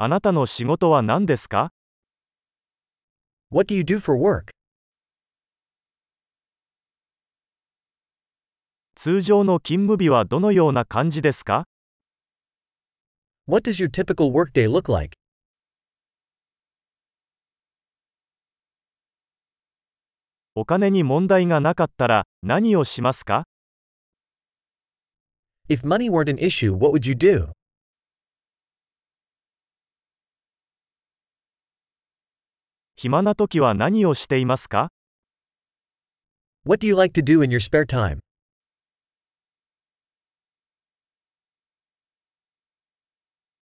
あなたの仕事は何ですか What do you do for work? 通常の勤務日はどのような感じですか What does your typical workday look like? お金に問題がなかったら何をしますか If money weren't an issue, what would you do? 暇な時は何をしていますか What do you like to do in your spare time?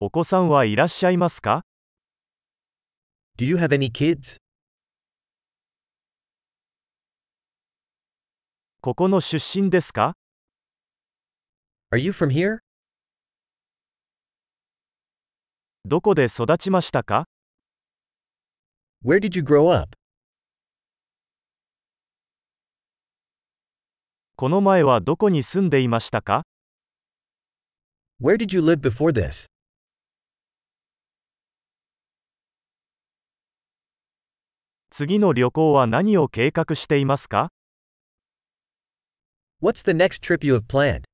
お子さんはいらっしゃいますか Do you have any kids? ここの出身ですか Are you from here? どこで育ちましたか Where did you grow up? この前はどこに住んでいましたか Where did you live before this? 次の旅行は何を計画していますか What's the next trip you have planned?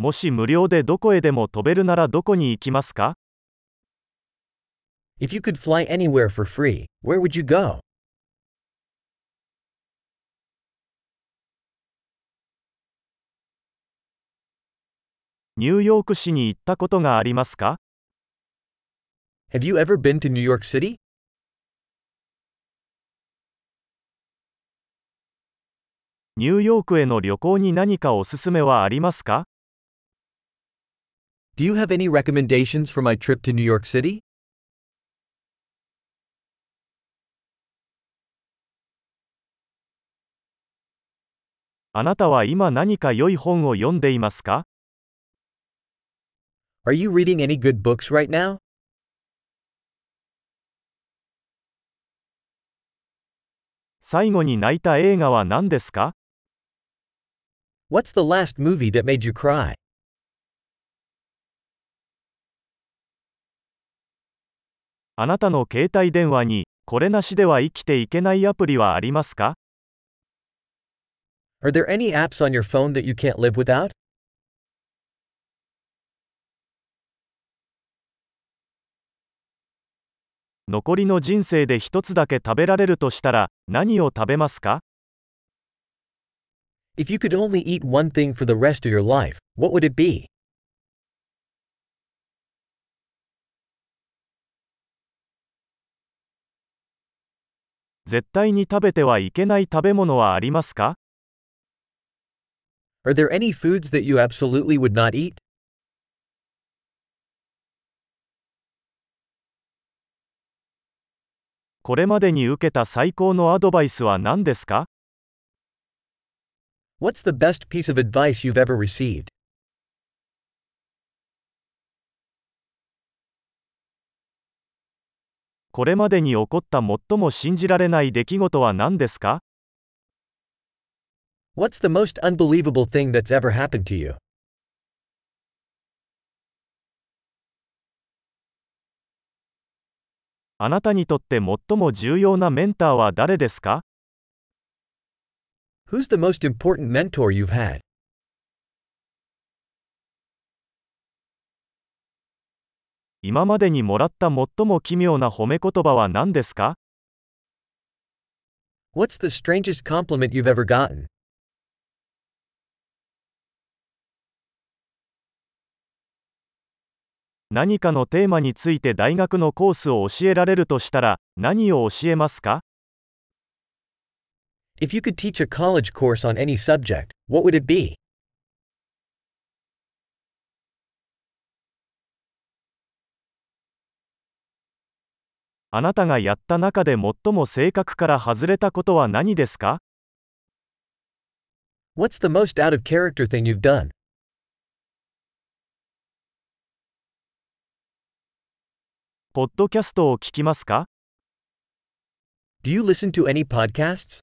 もし無料でどこへでも飛べるならどこに行きますか If you could fly anywhere for free, where would you go? ニューヨーク市に行ったことがありますか Have you ever been to New York City? ニューヨークへの旅行に何かおすすめはありますか Do you have any recommendations for my trip to New York City? あなたは今何か良い本を読んでいますか Are you reading any good books right now? 最後に泣いた映画は何ですか What's the last movie that made you cry? あなたの携帯電話にこれなしでは生きていけないアプリはありますか Are there any apps on your phone that you can't live without? 残りの人生で一つだけ食べられるとしたら何を食べますか If you could only eat one thing for the rest of your life, what would it be? 絶対に食べてはいけない食べ物はありますか Are there any foods that you absolutely would not eat? これまでに受けた最高のアドバイスは何ですか What's the best piece of advice you've ever received? これまでに起こった最も信じられない出来事は何ですか What's the most unbelievable thing that's ever happened to you? あなたにとって最も重要なメンターは誰ですか Who's the most important mentor you've had? 今までにもらった最も奇妙な褒め言葉は何ですか What's the strangest compliment you've ever gotten? 何かのテーマについて大学のコースを教えられるとしたら何を教えますか If you could teach a college course on any subject, what would it be? あなたがやった中で最も性格から外れたことは何ですか What's the most out of character thing you've done? ポッドキャストを聞きますか Do you listen to any podcasts?